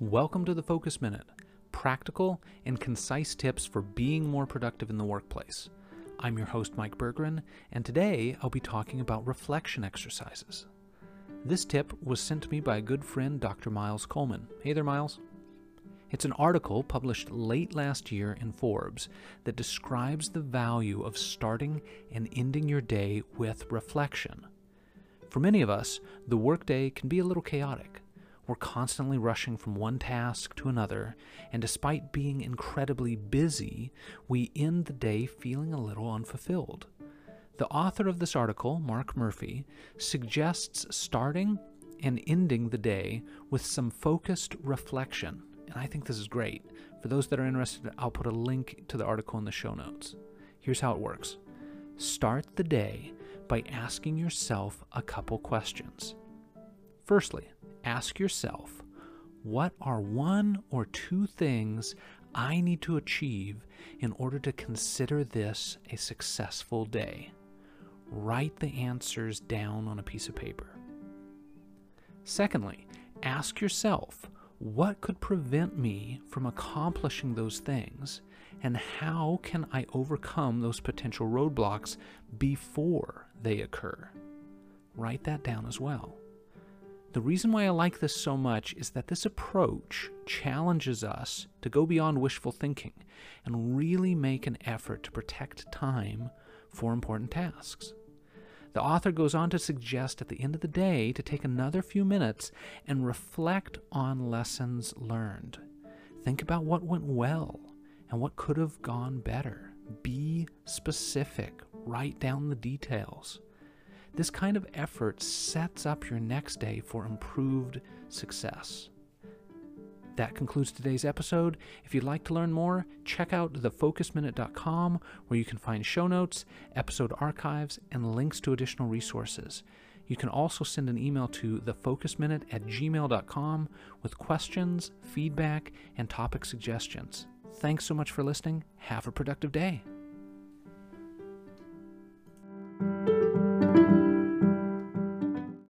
Welcome to the Focus Minute practical and concise tips for being more productive in the workplace. I'm your host, Mike Bergeron, and today I'll be talking about reflection exercises. This tip was sent to me by a good friend, Dr. Miles Coleman. Hey there, Miles. It's an article published late last year in Forbes that describes the value of starting and ending your day with reflection. For many of us, the workday can be a little chaotic. We're constantly rushing from one task to another, and despite being incredibly busy, we end the day feeling a little unfulfilled. The author of this article, Mark Murphy, suggests starting and ending the day with some focused reflection, and I think this is great. For those that are interested, I'll put a link to the article in the show notes. Here's how it works Start the day by asking yourself a couple questions. Firstly, ask yourself what are one or two things I need to achieve in order to consider this a successful day? Write the answers down on a piece of paper. Secondly, ask yourself what could prevent me from accomplishing those things and how can I overcome those potential roadblocks before they occur? Write that down as well. The reason why I like this so much is that this approach challenges us to go beyond wishful thinking and really make an effort to protect time for important tasks. The author goes on to suggest at the end of the day to take another few minutes and reflect on lessons learned. Think about what went well and what could have gone better. Be specific, write down the details. This kind of effort sets up your next day for improved success. That concludes today's episode. If you'd like to learn more, check out thefocusminute.com where you can find show notes, episode archives, and links to additional resources. You can also send an email to thefocusminute at gmail.com with questions, feedback, and topic suggestions. Thanks so much for listening. Have a productive day.